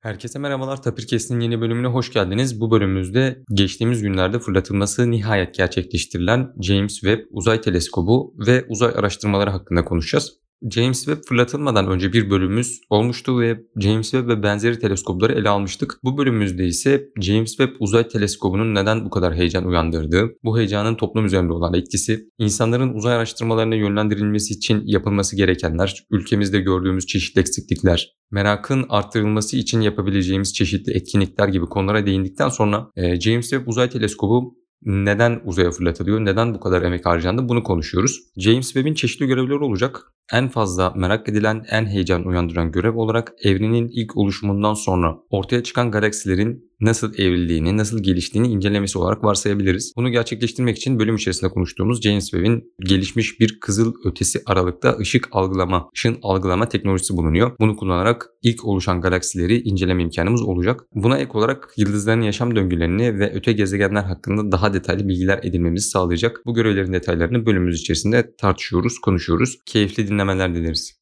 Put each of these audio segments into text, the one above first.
Herkese merhabalar. Tapirkes'in yeni bölümüne hoş geldiniz. Bu bölümümüzde geçtiğimiz günlerde fırlatılması nihayet gerçekleştirilen James Webb Uzay Teleskobu ve uzay araştırmaları hakkında konuşacağız. James Webb fırlatılmadan önce bir bölümümüz olmuştu ve James Webb ve benzeri teleskopları ele almıştık. Bu bölümümüzde ise James Webb Uzay Teleskobu'nun neden bu kadar heyecan uyandırdığı, bu heyecanın toplum üzerinde olan etkisi, insanların uzay araştırmalarına yönlendirilmesi için yapılması gerekenler, ülkemizde gördüğümüz çeşitli eksiklikler, merakın arttırılması için yapabileceğimiz çeşitli etkinlikler gibi konulara değindikten sonra e, James Webb Uzay Teleskobu neden uzaya fırlatılıyor, neden bu kadar emek harcandı bunu konuşuyoruz. James Webb'in çeşitli görevleri olacak. En fazla merak edilen, en heyecan uyandıran görev olarak evrenin ilk oluşumundan sonra ortaya çıkan galaksilerin nasıl evrildiğini, nasıl geliştiğini incelemesi olarak varsayabiliriz. Bunu gerçekleştirmek için bölüm içerisinde konuştuğumuz James Webb'in gelişmiş bir kızıl ötesi aralıkta ışık algılama, ışın algılama teknolojisi bulunuyor. Bunu kullanarak ilk oluşan galaksileri inceleme imkanımız olacak. Buna ek olarak yıldızların yaşam döngülerini ve öte gezegenler hakkında daha detaylı bilgiler edinmemizi sağlayacak. Bu görevlerin detaylarını bölümümüz içerisinde tartışıyoruz, konuşuyoruz. Keyifli dinlemeler dileriz.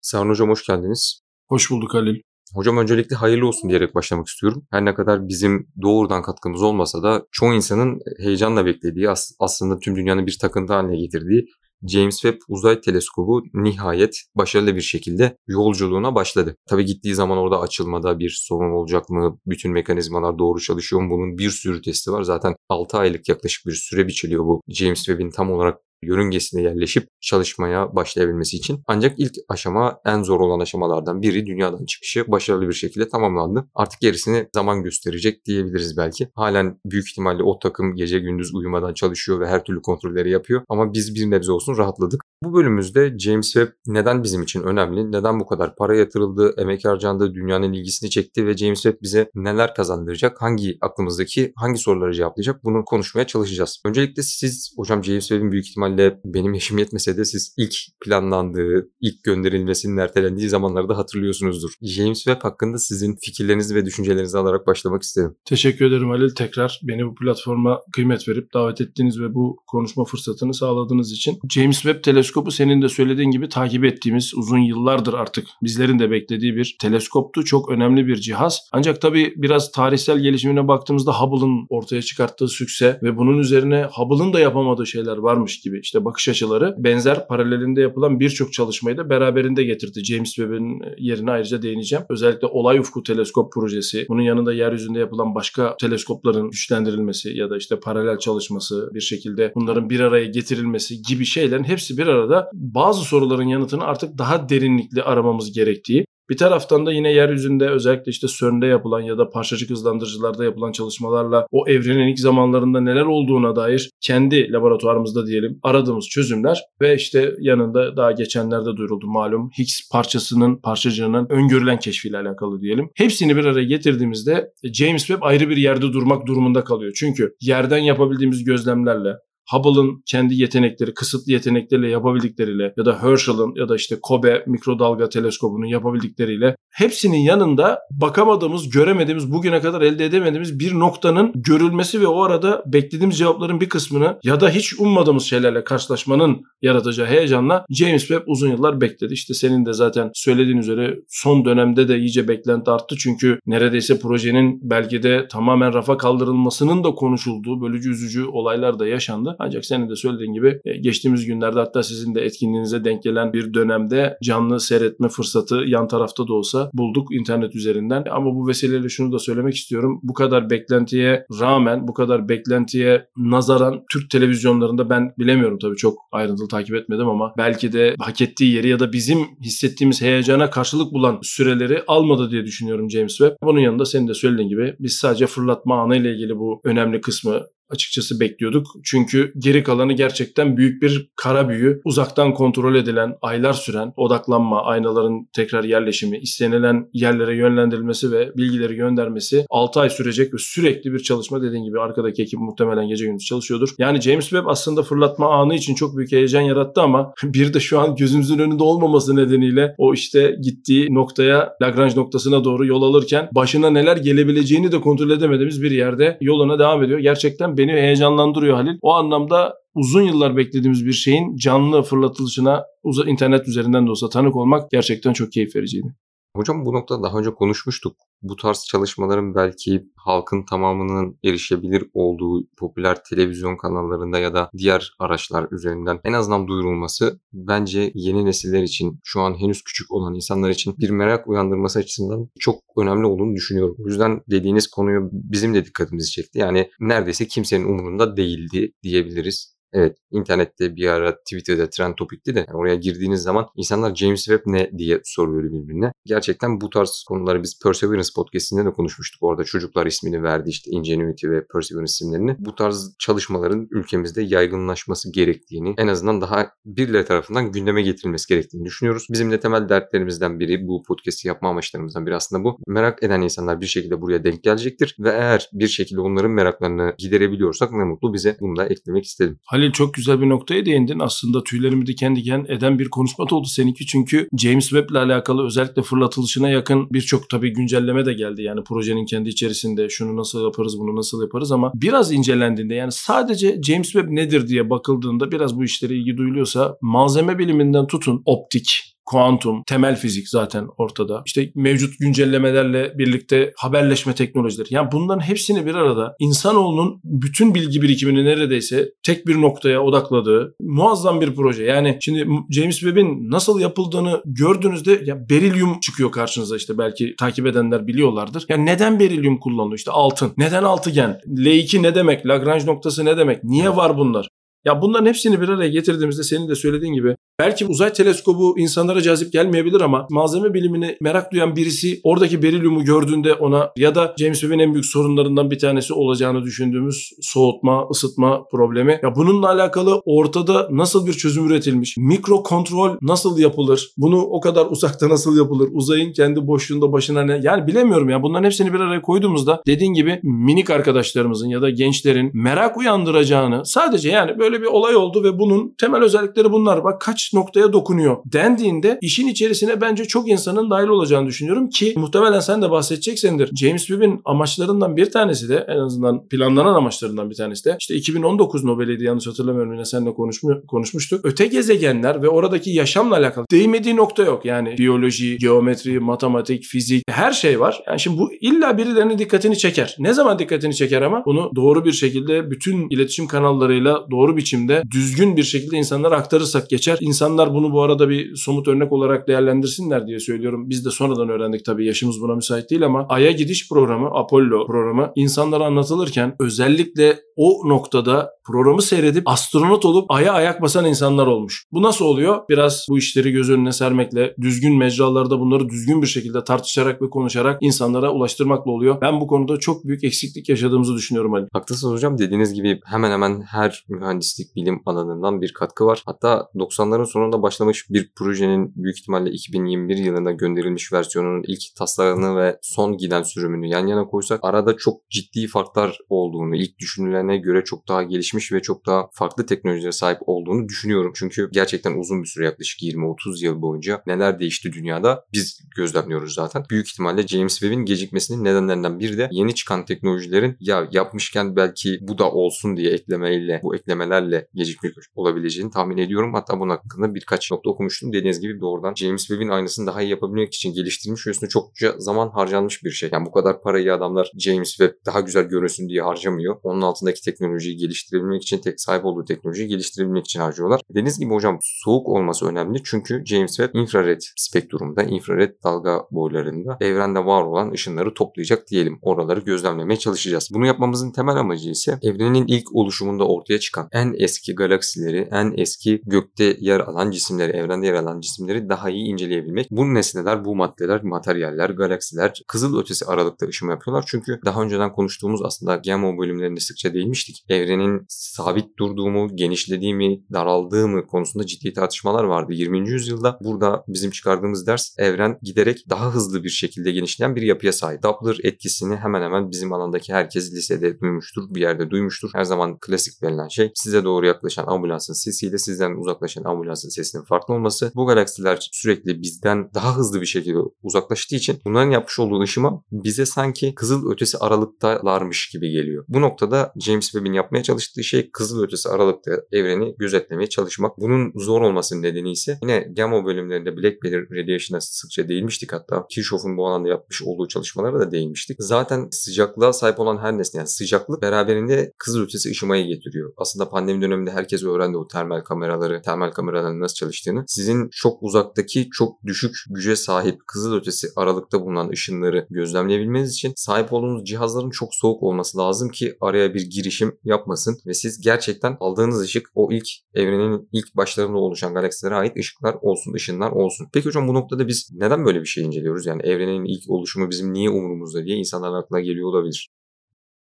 Sarın Hocam hoş geldiniz. Hoş bulduk Halil. Hocam öncelikle hayırlı olsun diyerek başlamak istiyorum. Her ne kadar bizim doğrudan katkımız olmasa da çoğu insanın heyecanla beklediği, aslında tüm dünyanın bir takıntı haline getirdiği James Webb Uzay Teleskobu nihayet başarılı bir şekilde yolculuğuna başladı. Tabi gittiği zaman orada açılmada bir sorun olacak mı? Bütün mekanizmalar doğru çalışıyor mu? Bunun bir sürü testi var. Zaten 6 aylık yaklaşık bir süre biçiliyor bu James Webb'in tam olarak yörüngesine yerleşip çalışmaya başlayabilmesi için. Ancak ilk aşama en zor olan aşamalardan biri dünyadan çıkışı başarılı bir şekilde tamamlandı. Artık gerisini zaman gösterecek diyebiliriz belki. Halen büyük ihtimalle o takım gece gündüz uyumadan çalışıyor ve her türlü kontrolleri yapıyor. Ama biz bir nebze olsun rahatladık. Bu bölümümüzde James Webb neden bizim için önemli, neden bu kadar para yatırıldı, emek harcandı, dünyanın ilgisini çekti ve James Webb bize neler kazandıracak, hangi aklımızdaki hangi soruları cevaplayacak bunu konuşmaya çalışacağız. Öncelikle siz hocam James Webb'in büyük ihtimalle benim yaşım yetmese de siz ilk planlandığı, ilk gönderilmesinin ertelendiği zamanları da hatırlıyorsunuzdur. James Webb hakkında sizin fikirlerinizi ve düşüncelerinizi alarak başlamak isterim. Teşekkür ederim Halil. Tekrar beni bu platforma kıymet verip davet ettiğiniz ve bu konuşma fırsatını sağladığınız için. James Webb teleskobu senin de söylediğin gibi takip ettiğimiz uzun yıllardır artık bizlerin de beklediği bir teleskoptu. Çok önemli bir cihaz. Ancak tabii biraz tarihsel gelişimine baktığımızda Hubble'ın ortaya çıkarttığı sükse ve bunun üzerine Hubble'ın da yapamadığı şeyler varmış gibi işte bakış açıları benzer paralelinde yapılan birçok çalışmayı da beraberinde getirdi. James Webb'in yerine ayrıca değineceğim. Özellikle Olay Ufku Teleskop projesi, bunun yanında yeryüzünde yapılan başka teleskopların güçlendirilmesi ya da işte paralel çalışması bir şekilde bunların bir araya getirilmesi gibi şeylerin hepsi bir arada bazı soruların yanıtını artık daha derinlikli aramamız gerektiği bir taraftan da yine yeryüzünde özellikle işte CERN'de yapılan ya da parçacık hızlandırıcılarda yapılan çalışmalarla o evrenin ilk zamanlarında neler olduğuna dair kendi laboratuvarımızda diyelim aradığımız çözümler ve işte yanında daha geçenlerde duyuruldu malum Higgs parçasının parçacığının öngörülen keşfiyle alakalı diyelim. Hepsini bir araya getirdiğimizde James Webb ayrı bir yerde durmak durumunda kalıyor. Çünkü yerden yapabildiğimiz gözlemlerle Hubble'ın kendi yetenekleri, kısıtlı yetenekleriyle yapabildikleriyle ya da Herschel'ın ya da işte Kobe mikrodalga teleskobunun yapabildikleriyle hepsinin yanında bakamadığımız, göremediğimiz, bugüne kadar elde edemediğimiz bir noktanın görülmesi ve o arada beklediğimiz cevapların bir kısmını ya da hiç ummadığımız şeylerle karşılaşmanın yaratacağı heyecanla James Webb uzun yıllar bekledi. İşte senin de zaten söylediğin üzere son dönemde de iyice beklenti arttı. Çünkü neredeyse projenin belki de tamamen rafa kaldırılmasının da konuşulduğu bölücü üzücü olaylar da yaşandı. Ancak senin de söylediğin gibi e, geçtiğimiz günlerde hatta sizin de etkinliğinize denk gelen bir dönemde canlı seyretme fırsatı yan tarafta da olsa bulduk internet üzerinden. Ama bu vesileyle şunu da söylemek istiyorum. Bu kadar beklentiye rağmen, bu kadar beklentiye nazaran Türk televizyonlarında ben bilemiyorum tabii çok ayrıntılı takip etmedim ama belki de hak ettiği yeri ya da bizim hissettiğimiz heyecana karşılık bulan süreleri almadı diye düşünüyorum James Webb. Bunun yanında senin de söylediğin gibi biz sadece fırlatma anıyla ilgili bu önemli kısmı açıkçası bekliyorduk. Çünkü geri kalanı gerçekten büyük bir kara büyü. Uzaktan kontrol edilen, aylar süren odaklanma, aynaların tekrar yerleşimi, istenilen yerlere yönlendirilmesi ve bilgileri göndermesi 6 ay sürecek ve sürekli bir çalışma dediğin gibi arkadaki ekip muhtemelen gece gündüz çalışıyordur. Yani James Webb aslında fırlatma anı için çok büyük heyecan yarattı ama bir de şu an gözümüzün önünde olmaması nedeniyle o işte gittiği noktaya Lagrange noktasına doğru yol alırken başına neler gelebileceğini de kontrol edemediğimiz bir yerde yoluna devam ediyor. Gerçekten beni heyecanlandırıyor Halil. O anlamda uzun yıllar beklediğimiz bir şeyin canlı fırlatılışına internet üzerinden de olsa tanık olmak gerçekten çok keyif vericiydi. Hocam bu noktada daha önce konuşmuştuk. Bu tarz çalışmaların belki halkın tamamının erişebilir olduğu popüler televizyon kanallarında ya da diğer araçlar üzerinden en azından duyurulması bence yeni nesiller için şu an henüz küçük olan insanlar için bir merak uyandırması açısından çok önemli olduğunu düşünüyorum. O yüzden dediğiniz konuyu bizim de dikkatimizi çekti. Yani neredeyse kimsenin umurunda değildi diyebiliriz. Evet internette bir ara Twitter'da trend topikti de yani oraya girdiğiniz zaman insanlar James Webb ne diye soruyor birbirine. Gerçekten bu tarz konuları biz Perseverance podcastinde de konuşmuştuk. Orada çocuklar ismini verdi işte Ingenuity ve Perseverance isimlerini. Bu tarz çalışmaların ülkemizde yaygınlaşması gerektiğini en azından daha birileri tarafından gündeme getirilmesi gerektiğini düşünüyoruz. Bizim de temel dertlerimizden biri bu podcast'i yapma amaçlarımızdan biri aslında bu. Merak eden insanlar bir şekilde buraya denk gelecektir ve eğer bir şekilde onların meraklarını giderebiliyorsak ne mutlu bize bunu da eklemek istedim. Halil çok güzel bir noktaya değindin. Aslında tüylerimi diken diken eden bir konuşma da oldu seninki. Çünkü James Webb ile alakalı özellikle fırlatılışına yakın birçok tabii güncelleme de geldi. Yani projenin kendi içerisinde şunu nasıl yaparız bunu nasıl yaparız ama biraz incelendiğinde yani sadece James Webb nedir diye bakıldığında biraz bu işlere ilgi duyuluyorsa malzeme biliminden tutun optik, kuantum, temel fizik zaten ortada. İşte mevcut güncellemelerle birlikte haberleşme teknolojileri. Yani bunların hepsini bir arada insanoğlunun bütün bilgi birikimini neredeyse tek bir noktaya odakladığı muazzam bir proje. Yani şimdi James Webb'in nasıl yapıldığını gördüğünüzde ya berilyum çıkıyor karşınıza işte belki takip edenler biliyorlardır. Ya neden berilyum kullanılıyor? İşte altın. Neden altıgen? L2 ne demek? Lagrange noktası ne demek? Niye var bunlar? Ya bunların hepsini bir araya getirdiğimizde senin de söylediğin gibi belki uzay teleskobu insanlara cazip gelmeyebilir ama malzeme bilimini merak duyan birisi oradaki berilyumu gördüğünde ona ya da James Webb'in en büyük sorunlarından bir tanesi olacağını düşündüğümüz soğutma, ısıtma problemi. Ya bununla alakalı ortada nasıl bir çözüm üretilmiş? Mikro kontrol nasıl yapılır? Bunu o kadar uzakta nasıl yapılır? Uzayın kendi boşluğunda başına ne? Yani bilemiyorum ya. Bunların hepsini bir araya koyduğumuzda dediğin gibi minik arkadaşlarımızın ya da gençlerin merak uyandıracağını sadece yani böyle bir olay oldu ve bunun temel özellikleri bunlar. Bak kaç noktaya dokunuyor dendiğinde işin içerisine bence çok insanın dahil olacağını düşünüyorum ki muhtemelen sen de bahsedeceksendir. James Webb'in amaçlarından bir tanesi de en azından planlanan amaçlarından bir tanesi de işte 2019 Nobel'iydi yanlış hatırlamıyorum yine seninle konuşmu konuşmuştuk. Öte gezegenler ve oradaki yaşamla alakalı değmediği nokta yok. Yani biyoloji, geometri, matematik, fizik her şey var. Yani şimdi bu illa birilerinin dikkatini çeker. Ne zaman dikkatini çeker ama bunu doğru bir şekilde bütün iletişim kanallarıyla doğru biçimde düzgün bir şekilde insanlara aktarırsak geçer. İnsanlar bunu bu arada bir somut örnek olarak değerlendirsinler diye söylüyorum. Biz de sonradan öğrendik tabii yaşımız buna müsait değil ama Ay'a gidiş programı, Apollo programı insanlara anlatılırken özellikle o noktada programı seyredip astronot olup Ay'a ayak basan insanlar olmuş. Bu nasıl oluyor? Biraz bu işleri göz önüne sermekle, düzgün mecralarda bunları düzgün bir şekilde tartışarak ve konuşarak insanlara ulaştırmakla oluyor. Ben bu konuda çok büyük eksiklik yaşadığımızı düşünüyorum Ali. Haklısınız hocam. Dediğiniz gibi hemen hemen her mühendislik bilim alanından bir katkı var. Hatta 90'ların sonunda başlamış bir projenin büyük ihtimalle 2021 yılında gönderilmiş versiyonunun ilk tasarını ve son giden sürümünü yan yana koysak arada çok ciddi farklar olduğunu, ilk düşünülene göre çok daha gelişmiş ve çok daha farklı teknolojilere sahip olduğunu düşünüyorum. Çünkü gerçekten uzun bir süre yaklaşık 20-30 yıl boyunca neler değişti dünyada biz gözlemliyoruz zaten. Büyük ihtimalle James Webb'in gecikmesinin nedenlerinden biri de yeni çıkan teknolojilerin ya yapmışken belki bu da olsun diye eklemeyle, bu eklemelerle gecikmiş olabileceğini tahmin ediyorum. Hatta bunun hakkında birkaç nokta okumuştum. Dediğiniz gibi doğrudan James Webb'in aynısını daha iyi yapabilmek için geliştirilmiş ve üstüne çokça zaman harcanmış bir şey. Yani bu kadar parayı adamlar James Webb daha güzel görünsün diye harcamıyor. Onun altındaki teknolojiyi geliştirebilmek için, tek sahip olduğu teknolojiyi geliştirebilmek için harcıyorlar. Dediğiniz gibi hocam soğuk olması önemli. Çünkü James Webb infrared spektrumda, infrared dalga boylarında evrende var olan ışınları toplayacak diyelim. Oraları gözlemlemeye çalışacağız. Bunu yapmamızın temel amacı ise evrenin ilk oluşumunda ortaya çıkan en eski galaksileri, en eski gökte yer alan cisimleri, evrende yer alan cisimleri daha iyi inceleyebilmek. Bu nesneler, bu maddeler, materyaller, galaksiler kızıl ötesi aralıkta ışıma yapıyorlar. Çünkü daha önceden konuştuğumuz aslında GMO bölümlerinde sıkça değinmiştik. Evrenin sabit durduğu mu, genişlediği mi, daraldığı mı konusunda ciddi tartışmalar vardı 20. yüzyılda. Burada bizim çıkardığımız ders evren giderek daha hızlı bir şekilde genişleyen bir yapıya sahip. Doppler etkisini hemen hemen bizim alandaki herkes lisede duymuştur, bir yerde duymuştur. Her zaman klasik verilen şey size doğru yaklaşan ambulansın sesiyle sizden uzaklaşan ambulansın sesinin farklı olması. Bu galaksiler sürekli bizden daha hızlı bir şekilde uzaklaştığı için bunların yapmış olduğu ışıma bize sanki kızıl ötesi aralıktalarmış gibi geliyor. Bu noktada James Webb'in yapmaya çalıştığı şey kızılötesi aralıkta evreni gözetlemeye çalışmak. Bunun zor olmasının nedeni ise yine Gamma bölümlerinde Black Bear Radiation'a sıkça değinmiştik hatta. Kirchhoff'un bu alanda yapmış olduğu çalışmalara da değinmiştik. Zaten sıcaklığa sahip olan her nesne yani sıcaklık beraberinde kızılötesi ışımayı getiriyor. Aslında pandemi döneminde herkes öğrendi o termal kameraları, termal kameraların nasıl çalıştığını. Sizin çok uzaktaki çok düşük güce sahip kızılötesi aralıkta bulunan ışınları gözlemleyebilmeniz için sahip olduğunuz cihazların çok soğuk olması lazım ki araya bir girişim yapmasın ve siz gerçekten aldığınız ışık o ilk evrenin ilk başlarında oluşan galaksilere ait ışıklar olsun, ışınlar olsun. Peki hocam bu noktada biz neden böyle bir şey inceliyoruz? Yani evrenin ilk oluşumu bizim niye umurumuzda diye insanların aklına geliyor olabilir.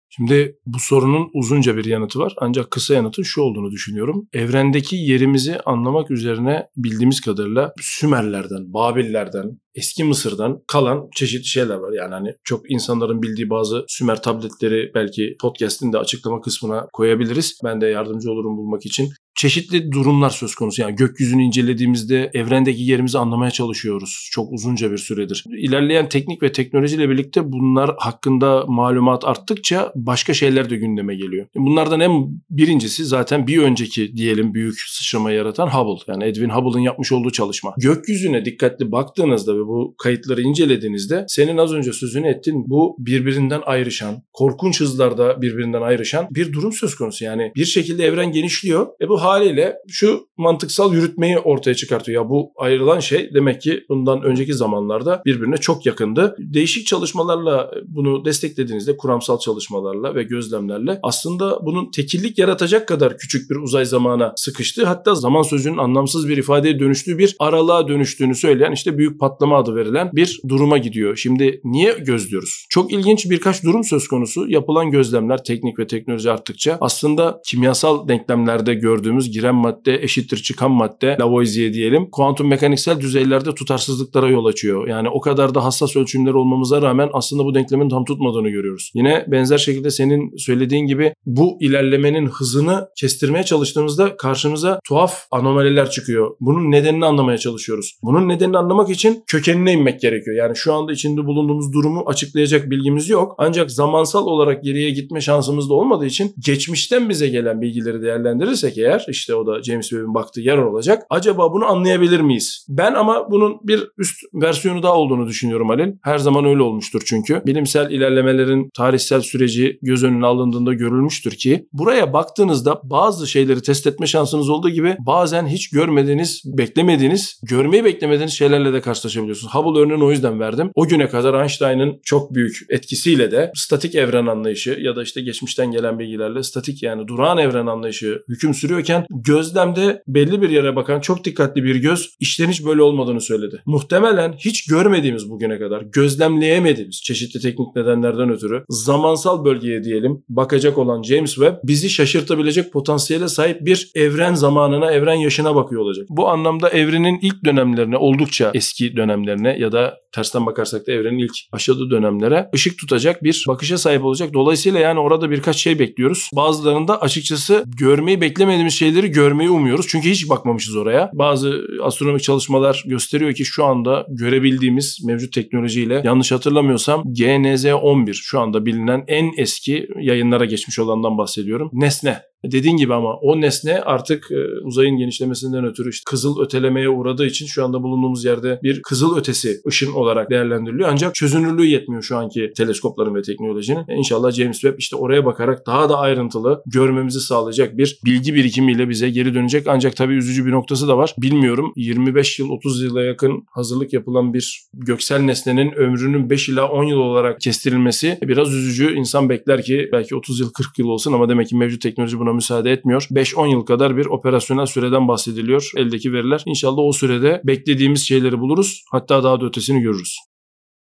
Şimdi bu sorunun uzunca bir yanıtı var ancak kısa yanıtın şu olduğunu düşünüyorum. Evrendeki yerimizi anlamak üzerine bildiğimiz kadarıyla Sümerlerden, Babillerden, eski Mısır'dan kalan çeşitli şeyler var. Yani hani çok insanların bildiği bazı Sümer tabletleri belki podcast'in de açıklama kısmına koyabiliriz. Ben de yardımcı olurum bulmak için. Çeşitli durumlar söz konusu. Yani gökyüzünü incelediğimizde evrendeki yerimizi anlamaya çalışıyoruz. Çok uzunca bir süredir. İlerleyen teknik ve teknolojiyle birlikte bunlar hakkında malumat arttıkça başka şeyler de gündeme geliyor. Bunlardan en birincisi zaten bir önceki diyelim büyük sıçrama yaratan Hubble. Yani Edwin Hubble'ın yapmış olduğu çalışma. Gökyüzüne dikkatli baktığınızda ve bu kayıtları incelediğinizde senin az önce sözünü ettiğin bu birbirinden ayrışan, korkunç hızlarda birbirinden ayrışan bir durum söz konusu. Yani bir şekilde evren genişliyor. E bu haliyle şu mantıksal yürütmeyi ortaya çıkartıyor. Ya bu ayrılan şey demek ki bundan önceki zamanlarda birbirine çok yakındı. Değişik çalışmalarla bunu desteklediğinizde kuramsal çalışmalarla ve gözlemlerle aslında bunun tekillik yaratacak kadar küçük bir uzay zamana sıkıştı. Hatta zaman sözünün anlamsız bir ifadeye dönüştüğü bir aralığa dönüştüğünü söyleyen işte büyük patlama adı verilen bir duruma gidiyor. Şimdi niye gözlüyoruz? Çok ilginç birkaç durum söz konusu. Yapılan gözlemler teknik ve teknoloji arttıkça aslında kimyasal denklemlerde gördüğümüz giren madde eşittir çıkan madde Lavoisier diyelim. Kuantum mekaniksel düzeylerde tutarsızlıklara yol açıyor. Yani o kadar da hassas ölçümler olmamıza rağmen aslında bu denklemin tam tutmadığını görüyoruz. Yine benzer şekilde senin söylediğin gibi bu ilerlemenin hızını kestirmeye çalıştığımızda karşımıza tuhaf anomaliler çıkıyor. Bunun nedenini anlamaya çalışıyoruz. Bunun nedenini anlamak için kökenine inmek gerekiyor. Yani şu anda içinde bulunduğumuz durumu açıklayacak bilgimiz yok. Ancak zamansal olarak geriye gitme şansımız da olmadığı için geçmişten bize gelen bilgileri değerlendirirsek eğer işte o da James Webb'in baktığı yer olacak. Acaba bunu anlayabilir miyiz? Ben ama bunun bir üst versiyonu daha olduğunu düşünüyorum Halil. Her zaman öyle olmuştur çünkü. Bilimsel ilerlemelerin tarihsel süreci göz önüne alındığında görülmüştür ki buraya baktığınızda bazı şeyleri test etme şansınız olduğu gibi bazen hiç görmediğiniz, beklemediğiniz, görmeyi beklemediğiniz şeylerle de karşılaşabiliyorsunuz. Hubble örneğini o yüzden verdim. O güne kadar Einstein'ın çok büyük etkisiyle de statik evren anlayışı ya da işte geçmişten gelen bilgilerle statik yani durağan evren anlayışı hüküm sürüyorken gözlemde belli bir yere bakan çok dikkatli bir göz işlerin hiç böyle olmadığını söyledi. Muhtemelen hiç görmediğimiz bugüne kadar gözlemleyemediğimiz çeşitli teknik nedenlerden ötürü zamansal bölgeye diyelim bakacak olan James Webb bizi şaşırtabilecek potansiyele sahip bir evren zamanına, evren yaşına bakıyor olacak. Bu anlamda evrenin ilk dönemlerine, oldukça eski dönemlerine ya da tersten bakarsak da evrenin ilk aşadığı dönemlere ışık tutacak bir bakışa sahip olacak. Dolayısıyla yani orada birkaç şey bekliyoruz. Bazılarında açıkçası görmeyi beklemediğimiz şeyleri görmeyi umuyoruz. Çünkü hiç bakmamışız oraya. Bazı astronomik çalışmalar gösteriyor ki şu anda görebildiğimiz mevcut teknolojiyle yanlış hatırlamıyorsam GNZ-11 şu anda bilinen en eski yayınlara geçmiş olandan bahsediyorum. Nesne Dediğin gibi ama o nesne artık e, uzayın genişlemesinden ötürü işte kızıl ötelemeye uğradığı için şu anda bulunduğumuz yerde bir kızıl ötesi ışın olarak değerlendiriliyor. Ancak çözünürlüğü yetmiyor şu anki teleskopların ve teknolojinin. İnşallah James Webb işte oraya bakarak daha da ayrıntılı görmemizi sağlayacak bir bilgi birikimiyle bize geri dönecek. Ancak tabii üzücü bir noktası da var. Bilmiyorum 25 yıl 30 yıla yakın hazırlık yapılan bir göksel nesnenin ömrünün 5 ila 10 yıl olarak kestirilmesi biraz üzücü. İnsan bekler ki belki 30 yıl 40 yıl olsun ama demek ki mevcut teknoloji buna müsaade etmiyor. 5-10 yıl kadar bir operasyonel süreden bahsediliyor eldeki veriler. İnşallah o sürede beklediğimiz şeyleri buluruz. Hatta daha da ötesini görürüz.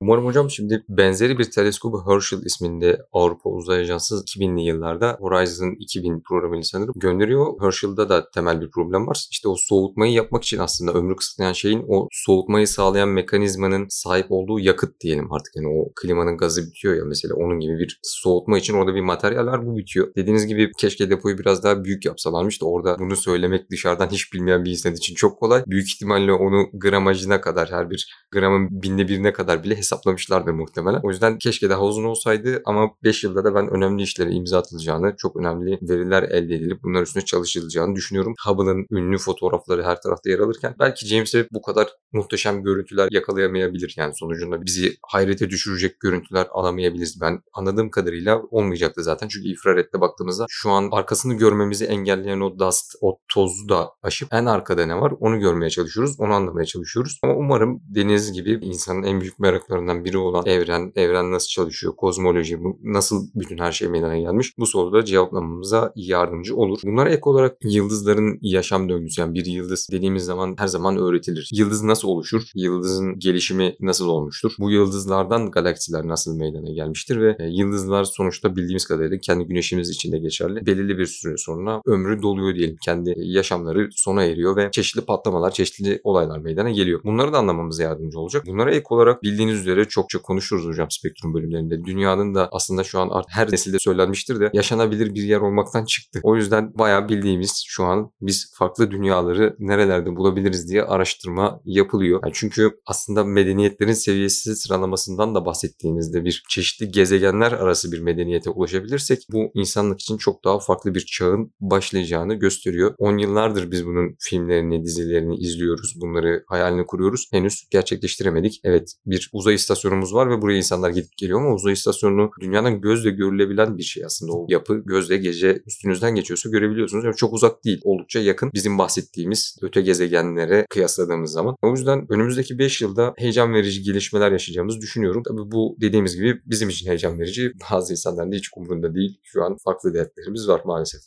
Umarım hocam şimdi benzeri bir teleskobu Herschel isminde Avrupa Uzay Ajansı 2000'li yıllarda Horizon 2000 programıyla sanırım gönderiyor. Herschel'da da temel bir problem var. İşte o soğutmayı yapmak için aslında ömrü kısıtlayan şeyin o soğutmayı sağlayan mekanizmanın sahip olduğu yakıt diyelim artık. Yani o klimanın gazı bitiyor ya mesela onun gibi bir soğutma için orada bir materyal var bu bitiyor. Dediğiniz gibi keşke depoyu biraz daha büyük yapsalarmış da orada bunu söylemek dışarıdan hiç bilmeyen bir insan için çok kolay. Büyük ihtimalle onu gramajına kadar her bir gramın binde birine kadar bile hesap hesaplamışlardır muhtemelen. O yüzden keşke daha uzun olsaydı ama 5 yılda da ben önemli işlere imza atılacağını, çok önemli veriler elde edilip bunlar üstüne çalışılacağını düşünüyorum. Hubble'ın ünlü fotoğrafları her tarafta yer alırken belki James Webb bu kadar muhteşem görüntüler yakalayamayabilir. Yani sonucunda bizi hayrete düşürecek görüntüler alamayabiliriz. Ben anladığım kadarıyla olmayacaktı zaten. Çünkü infrarette baktığımızda şu an arkasını görmemizi engelleyen o dust, o tozu da aşıp en arkada ne var onu görmeye çalışıyoruz. Onu anlamaya çalışıyoruz. Ama umarım deniz gibi insanın en büyük meraklarından biri olan evren, evren nasıl çalışıyor, kozmoloji, nasıl bütün her şey meydana gelmiş. Bu soruda cevaplamamıza yardımcı olur. Bunlara ek olarak yıldızların yaşam döngüsü yani bir yıldız dediğimiz zaman her zaman öğretilir. Yıldız nasıl oluşur? Yıldızın gelişimi nasıl olmuştur? Bu yıldızlardan galaksiler nasıl meydana gelmiştir ve e, yıldızlar sonuçta bildiğimiz kadarıyla kendi güneşimiz için de geçerli. Belirli bir süre sonra ömrü doluyor diyelim. Kendi yaşamları sona eriyor ve çeşitli patlamalar, çeşitli olaylar meydana geliyor. Bunları da anlamamıza yardımcı olacak. Bunlara ek olarak bildiğiniz üzere çokça konuşuruz hocam spektrum bölümlerinde. Dünyanın da aslında şu an her nesilde söylenmiştir de yaşanabilir bir yer olmaktan çıktı. O yüzden bayağı bildiğimiz şu an biz farklı dünyaları nerelerde bulabiliriz diye araştırma yapılıyor. Yani çünkü aslında medeniyetlerin seviyesi sıralamasından da bahsettiğimizde bir çeşitli gezegenler arası bir medeniyete ulaşabilirsek bu insanlık için çok daha farklı bir çağın başlayacağını gösteriyor. 10 yıllardır biz bunun filmlerini, dizilerini izliyoruz. Bunları hayalini kuruyoruz. Henüz gerçekleştiremedik. Evet bir uzay istasyonumuz var ve buraya insanlar gidip geliyor ama uzay istasyonu dünyadan gözle görülebilen bir şey aslında. O yapı gözle gece üstünüzden geçiyorsa görebiliyorsunuz. Yani çok uzak değil. Oldukça yakın bizim bahsettiğimiz öte gezegenlere kıyasladığımız zaman. O yüzden önümüzdeki 5 yılda heyecan verici gelişmeler yaşayacağımızı düşünüyorum. Tabii bu dediğimiz gibi bizim için heyecan verici. Bazı insanların hiç umurunda değil. Şu an farklı dertlerimiz var maalesef.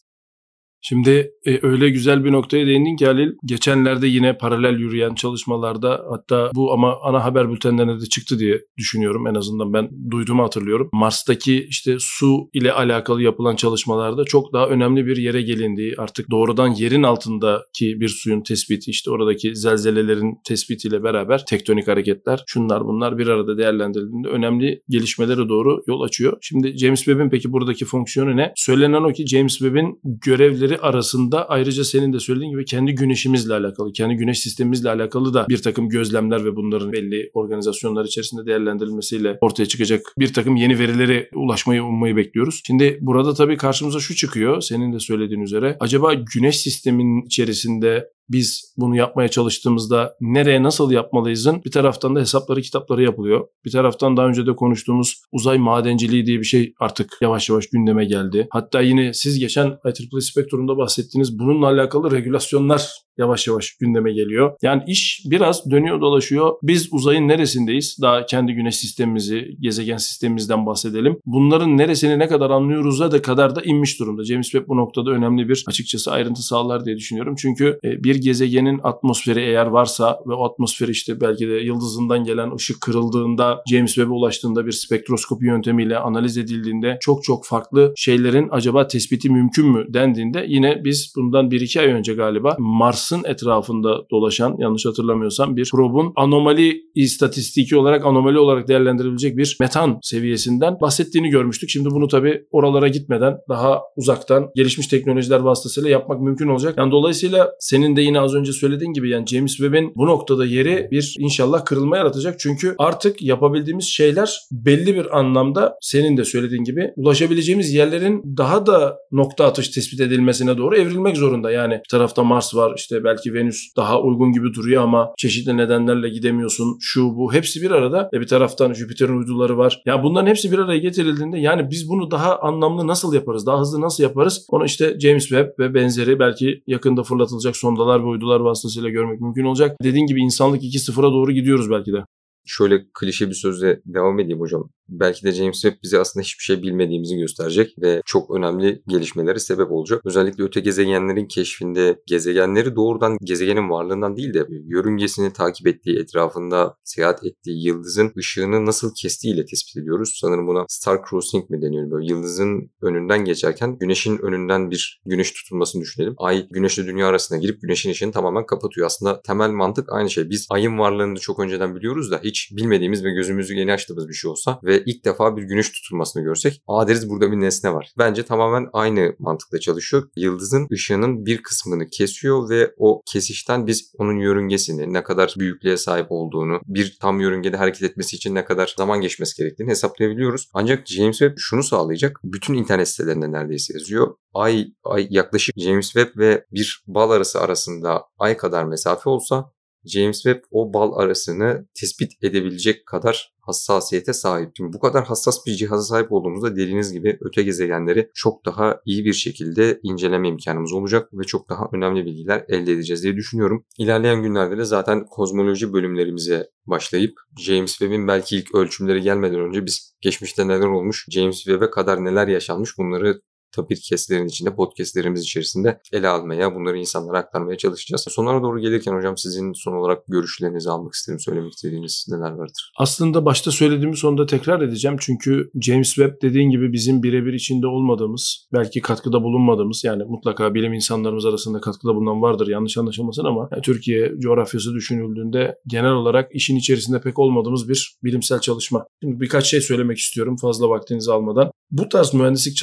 Şimdi e, öyle güzel bir noktaya değindin ki Halil. Geçenlerde yine paralel yürüyen çalışmalarda hatta bu ama ana haber bültenlerinde de çıktı diye düşünüyorum. En azından ben duyduğumu hatırlıyorum. Mars'taki işte su ile alakalı yapılan çalışmalarda çok daha önemli bir yere gelindiği artık doğrudan yerin altındaki bir suyun tespiti işte oradaki zelzelelerin tespitiyle beraber tektonik hareketler şunlar bunlar bir arada değerlendirildiğinde önemli gelişmelere doğru yol açıyor. Şimdi James Webb'in peki buradaki fonksiyonu ne? Söylenen o ki James Webb'in görevleri arasında ayrıca senin de söylediğin gibi kendi güneşimizle alakalı, kendi güneş sistemimizle alakalı da bir takım gözlemler ve bunların belli organizasyonlar içerisinde değerlendirilmesiyle ortaya çıkacak bir takım yeni verilere ulaşmayı ummayı bekliyoruz. Şimdi burada tabii karşımıza şu çıkıyor senin de söylediğin üzere. Acaba güneş sistemin içerisinde biz bunu yapmaya çalıştığımızda nereye nasıl yapmalıyızın bir taraftan da hesapları kitapları yapılıyor. Bir taraftan daha önce de konuştuğumuz uzay madenciliği diye bir şey artık yavaş yavaş gündeme geldi. Hatta yine siz geçen IEEE Spektrum'da bahsettiğiniz bununla alakalı regülasyonlar yavaş yavaş gündeme geliyor. Yani iş biraz dönüyor dolaşıyor. Biz uzayın neresindeyiz? Daha kendi güneş sistemimizi, gezegen sistemimizden bahsedelim. Bunların neresini ne kadar anlıyoruz'a da kadar da inmiş durumda. James Webb bu noktada önemli bir açıkçası ayrıntı sağlar diye düşünüyorum. Çünkü e, bir gezegenin atmosferi eğer varsa ve o atmosfer işte belki de yıldızından gelen ışık kırıldığında James Webb'e ulaştığında bir spektroskopi yöntemiyle analiz edildiğinde çok çok farklı şeylerin acaba tespiti mümkün mü dendiğinde yine biz bundan 1-2 ay önce galiba Mars Mars'ın etrafında dolaşan yanlış hatırlamıyorsam bir probun anomali istatistiki olarak anomali olarak değerlendirilebilecek bir metan seviyesinden bahsettiğini görmüştük. Şimdi bunu tabii oralara gitmeden daha uzaktan gelişmiş teknolojiler vasıtasıyla yapmak mümkün olacak. Yani dolayısıyla senin de yine az önce söylediğin gibi yani James Webb'in bu noktada yeri bir inşallah kırılma yaratacak. Çünkü artık yapabildiğimiz şeyler belli bir anlamda senin de söylediğin gibi ulaşabileceğimiz yerlerin daha da nokta atış tespit edilmesine doğru evrilmek zorunda. Yani bir tarafta Mars var işte belki Venüs daha uygun gibi duruyor ama çeşitli nedenlerle gidemiyorsun. Şu bu hepsi bir arada. E bir taraftan Jüpiter'in uyduları var. Ya bunların hepsi bir araya getirildiğinde yani biz bunu daha anlamlı nasıl yaparız? Daha hızlı nasıl yaparız? Onu işte James Webb ve benzeri belki yakında fırlatılacak sondalar ve uydular vasıtasıyla görmek mümkün olacak. Dediğin gibi insanlık 2.0'a doğru gidiyoruz belki de şöyle klişe bir sözle devam edeyim hocam. Belki de James Webb bize aslında hiçbir şey bilmediğimizi gösterecek ve çok önemli gelişmelere sebep olacak. Özellikle öte gezegenlerin keşfinde gezegenleri doğrudan gezegenin varlığından değil de yörüngesini takip ettiği, etrafında seyahat ettiği yıldızın ışığını nasıl kestiğiyle tespit ediyoruz. Sanırım buna star crossing mi deniyor? Böyle yıldızın önünden geçerken güneşin önünden bir güneş tutulmasını düşünelim. Ay güneşle dünya arasına girip güneşin ışığını tamamen kapatıyor. Aslında temel mantık aynı şey. Biz ayın varlığını çok önceden biliyoruz da hiç hiç bilmediğimiz ve gözümüzü yeni açtığımız bir şey olsa ve ilk defa bir güneş tutulmasını görsek aa deriz burada bir nesne var. Bence tamamen aynı mantıkla çalışıyor. Yıldızın ışığının bir kısmını kesiyor ve o kesişten biz onun yörüngesini ne kadar büyüklüğe sahip olduğunu, bir tam yörüngede hareket etmesi için ne kadar zaman geçmesi gerektiğini hesaplayabiliyoruz. Ancak James Webb şunu sağlayacak. Bütün internet sitelerinde neredeyse yazıyor. Ay, ay yaklaşık James Webb ve bir bal arası arasında ay kadar mesafe olsa James Webb o bal arasını tespit edebilecek kadar hassasiyete sahip. Şimdi bu kadar hassas bir cihaza sahip olduğumuzda dediğiniz gibi öte gezegenleri çok daha iyi bir şekilde inceleme imkanımız olacak ve çok daha önemli bilgiler elde edeceğiz diye düşünüyorum. İlerleyen günlerde de zaten kozmoloji bölümlerimize başlayıp James Webb'in belki ilk ölçümleri gelmeden önce biz geçmişte neler olmuş, James Webb'e kadar neler yaşanmış bunları tabii keslerin içinde, podcastlerimiz içerisinde ele almaya, bunları insanlara aktarmaya çalışacağız. Sonlara doğru gelirken hocam sizin son olarak görüşlerinizi almak isterim. Söylemek istediğiniz neler vardır? Aslında başta söylediğimi sonunda tekrar edeceğim. Çünkü James Webb dediğin gibi bizim birebir içinde olmadığımız, belki katkıda bulunmadığımız yani mutlaka bilim insanlarımız arasında katkıda bulunan vardır yanlış anlaşılmasın ama yani Türkiye coğrafyası düşünüldüğünde genel olarak işin içerisinde pek olmadığımız bir bilimsel çalışma. Şimdi birkaç şey söylemek istiyorum fazla vaktinizi almadan. Bu tarz mühendislik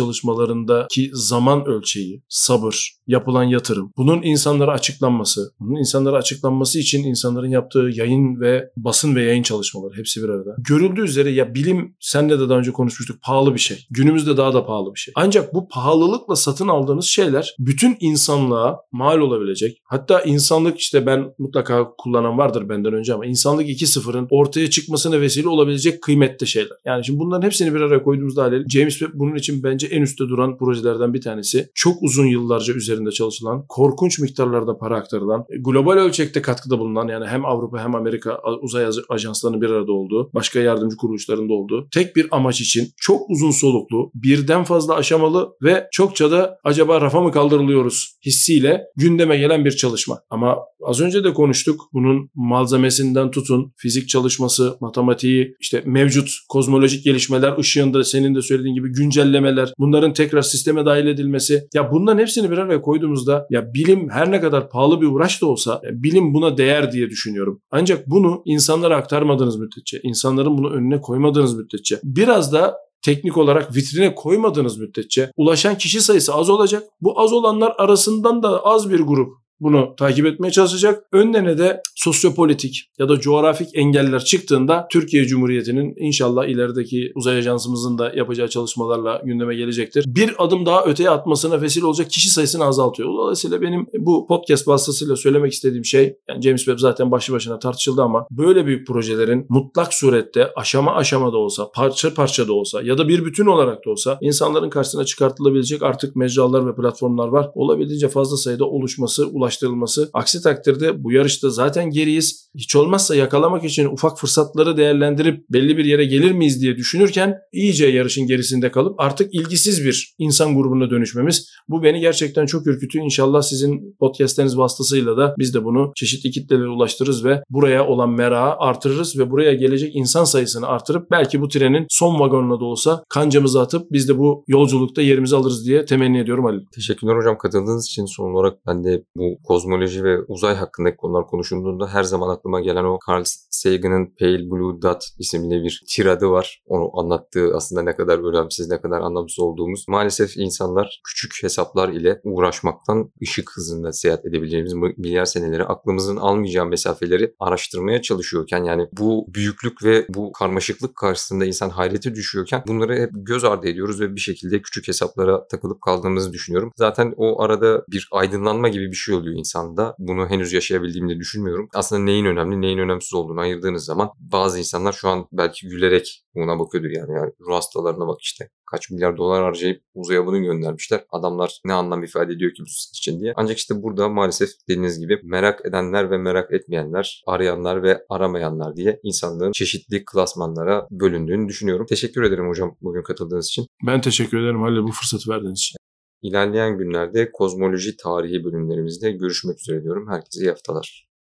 çalışmalarındaki zaman ölçeği, sabır, yapılan yatırım, bunun insanlara açıklanması, bunun insanlara açıklanması için insanların yaptığı yayın ve basın ve yayın çalışmaları hepsi bir arada. Görüldüğü üzere ya bilim senle de daha önce konuşmuştuk pahalı bir şey. Günümüzde daha da pahalı bir şey. Ancak bu pahalılıkla satın aldığınız şeyler bütün insanlığa mal olabilecek. Hatta insanlık işte ben mutlaka kullanan vardır benden önce ama insanlık 2.0'ın ortaya çıkmasına vesile olabilecek kıymetli şeyler. Yani şimdi bunların hepsini bir araya koyduğumuzda haliyle James Webb bunun için bence en üstte duran projelerden bir tanesi. Çok uzun yıllarca üzerinde çalışılan, korkunç miktarlarda para aktarılan, global ölçekte katkıda bulunan yani hem Avrupa hem Amerika uzay ajanslarının bir arada olduğu, başka yardımcı kuruluşlarında olduğu tek bir amaç için çok uzun soluklu, birden fazla aşamalı ve çokça da acaba rafa mı kaldırılıyoruz hissiyle gündeme gelen bir çalışma. Ama az önce de konuştuk. Bunun malzemesinden tutun, fizik çalışması, matematiği, işte mevcut kozmolojik gelişmeler ışığında senin de söylediğin gibi güncellemeler, bunların tekrar sisteme dahil edilmesi. Ya bunların hepsini bir araya koyduğumuzda ya bilim her ne kadar pahalı bir uğraş da olsa bilim buna değer diye düşünüyorum. Ancak bunu insanlara aktarmadığınız müddetçe, insanların bunu önüne koymadığınız müddetçe biraz da teknik olarak vitrine koymadığınız müddetçe ulaşan kişi sayısı az olacak. Bu az olanlar arasından da az bir grup bunu takip etmeye çalışacak. Önlerine de sosyopolitik ya da coğrafik engeller çıktığında Türkiye Cumhuriyeti'nin inşallah ilerideki uzay ajansımızın da yapacağı çalışmalarla gündeme gelecektir. Bir adım daha öteye atmasına vesile olacak kişi sayısını azaltıyor. Dolayısıyla benim bu podcast vasıtasıyla söylemek istediğim şey yani James Webb zaten başlı başına tartışıldı ama böyle büyük projelerin mutlak surette aşama aşama da olsa, parça parça da olsa ya da bir bütün olarak da olsa insanların karşısına çıkartılabilecek artık mecralar ve platformlar var. Olabildiğince fazla sayıda oluşması, ulaştırılması. Aksi takdirde bu yarışta zaten geriyiz. Hiç olmazsa yakalamak için ufak fırsatları değerlendirip belli bir yere gelir miyiz diye düşünürken iyice yarışın gerisinde kalıp artık ilgisiz bir insan grubuna dönüşmemiz. Bu beni gerçekten çok ürkütüyor. İnşallah sizin podcastleriniz vasıtasıyla da biz de bunu çeşitli kitlelere ulaştırırız ve buraya olan merağı artırırız ve buraya gelecek insan sayısını artırıp belki bu trenin son vagonuna da olsa kancamızı atıp biz de bu yolculukta yerimizi alırız diye temenni ediyorum Ali. Teşekkürler hocam katıldığınız için son olarak ben de bu kozmoloji ve uzay hakkındaki konular konuşulduğunda her zaman aklıma gelen o Carl Sagan'ın Pale Blue Dot isimli bir tiradı var. Onu anlattığı aslında ne kadar önemsiz, ne kadar anlamsız olduğumuz. Maalesef insanlar küçük hesaplar ile uğraşmaktan ışık hızında seyahat edebileceğimiz milyar seneleri aklımızın almayacağı mesafeleri araştırmaya çalışıyorken yani bu büyüklük ve bu karmaşıklık karşısında insan hayrete düşüyorken bunları hep göz ardı ediyoruz ve bir şekilde küçük hesaplara takılıp kaldığımızı düşünüyorum. Zaten o arada bir aydınlanma gibi bir şey oluyor insanda. Bunu henüz yaşayabildiğimi de düşünmüyorum. Aslında neyin önemli, neyin önemsiz olduğunu ayırdığınız zaman bazı insanlar şu an belki gülerek buna bakıyordur yani. yani ruh hastalarına bak işte kaç milyar dolar harcayıp uzaya bunu göndermişler. Adamlar ne anlam ifade ediyor ki bu için diye. Ancak işte burada maalesef dediğiniz gibi merak edenler ve merak etmeyenler, arayanlar ve aramayanlar diye insanlığın çeşitli klasmanlara bölündüğünü düşünüyorum. Teşekkür ederim hocam bugün katıldığınız için. Ben teşekkür ederim Halil bu fırsatı verdiğiniz için. İlerleyen günlerde kozmoloji tarihi bölümlerimizde görüşmek üzere diyorum. Herkese iyi haftalar.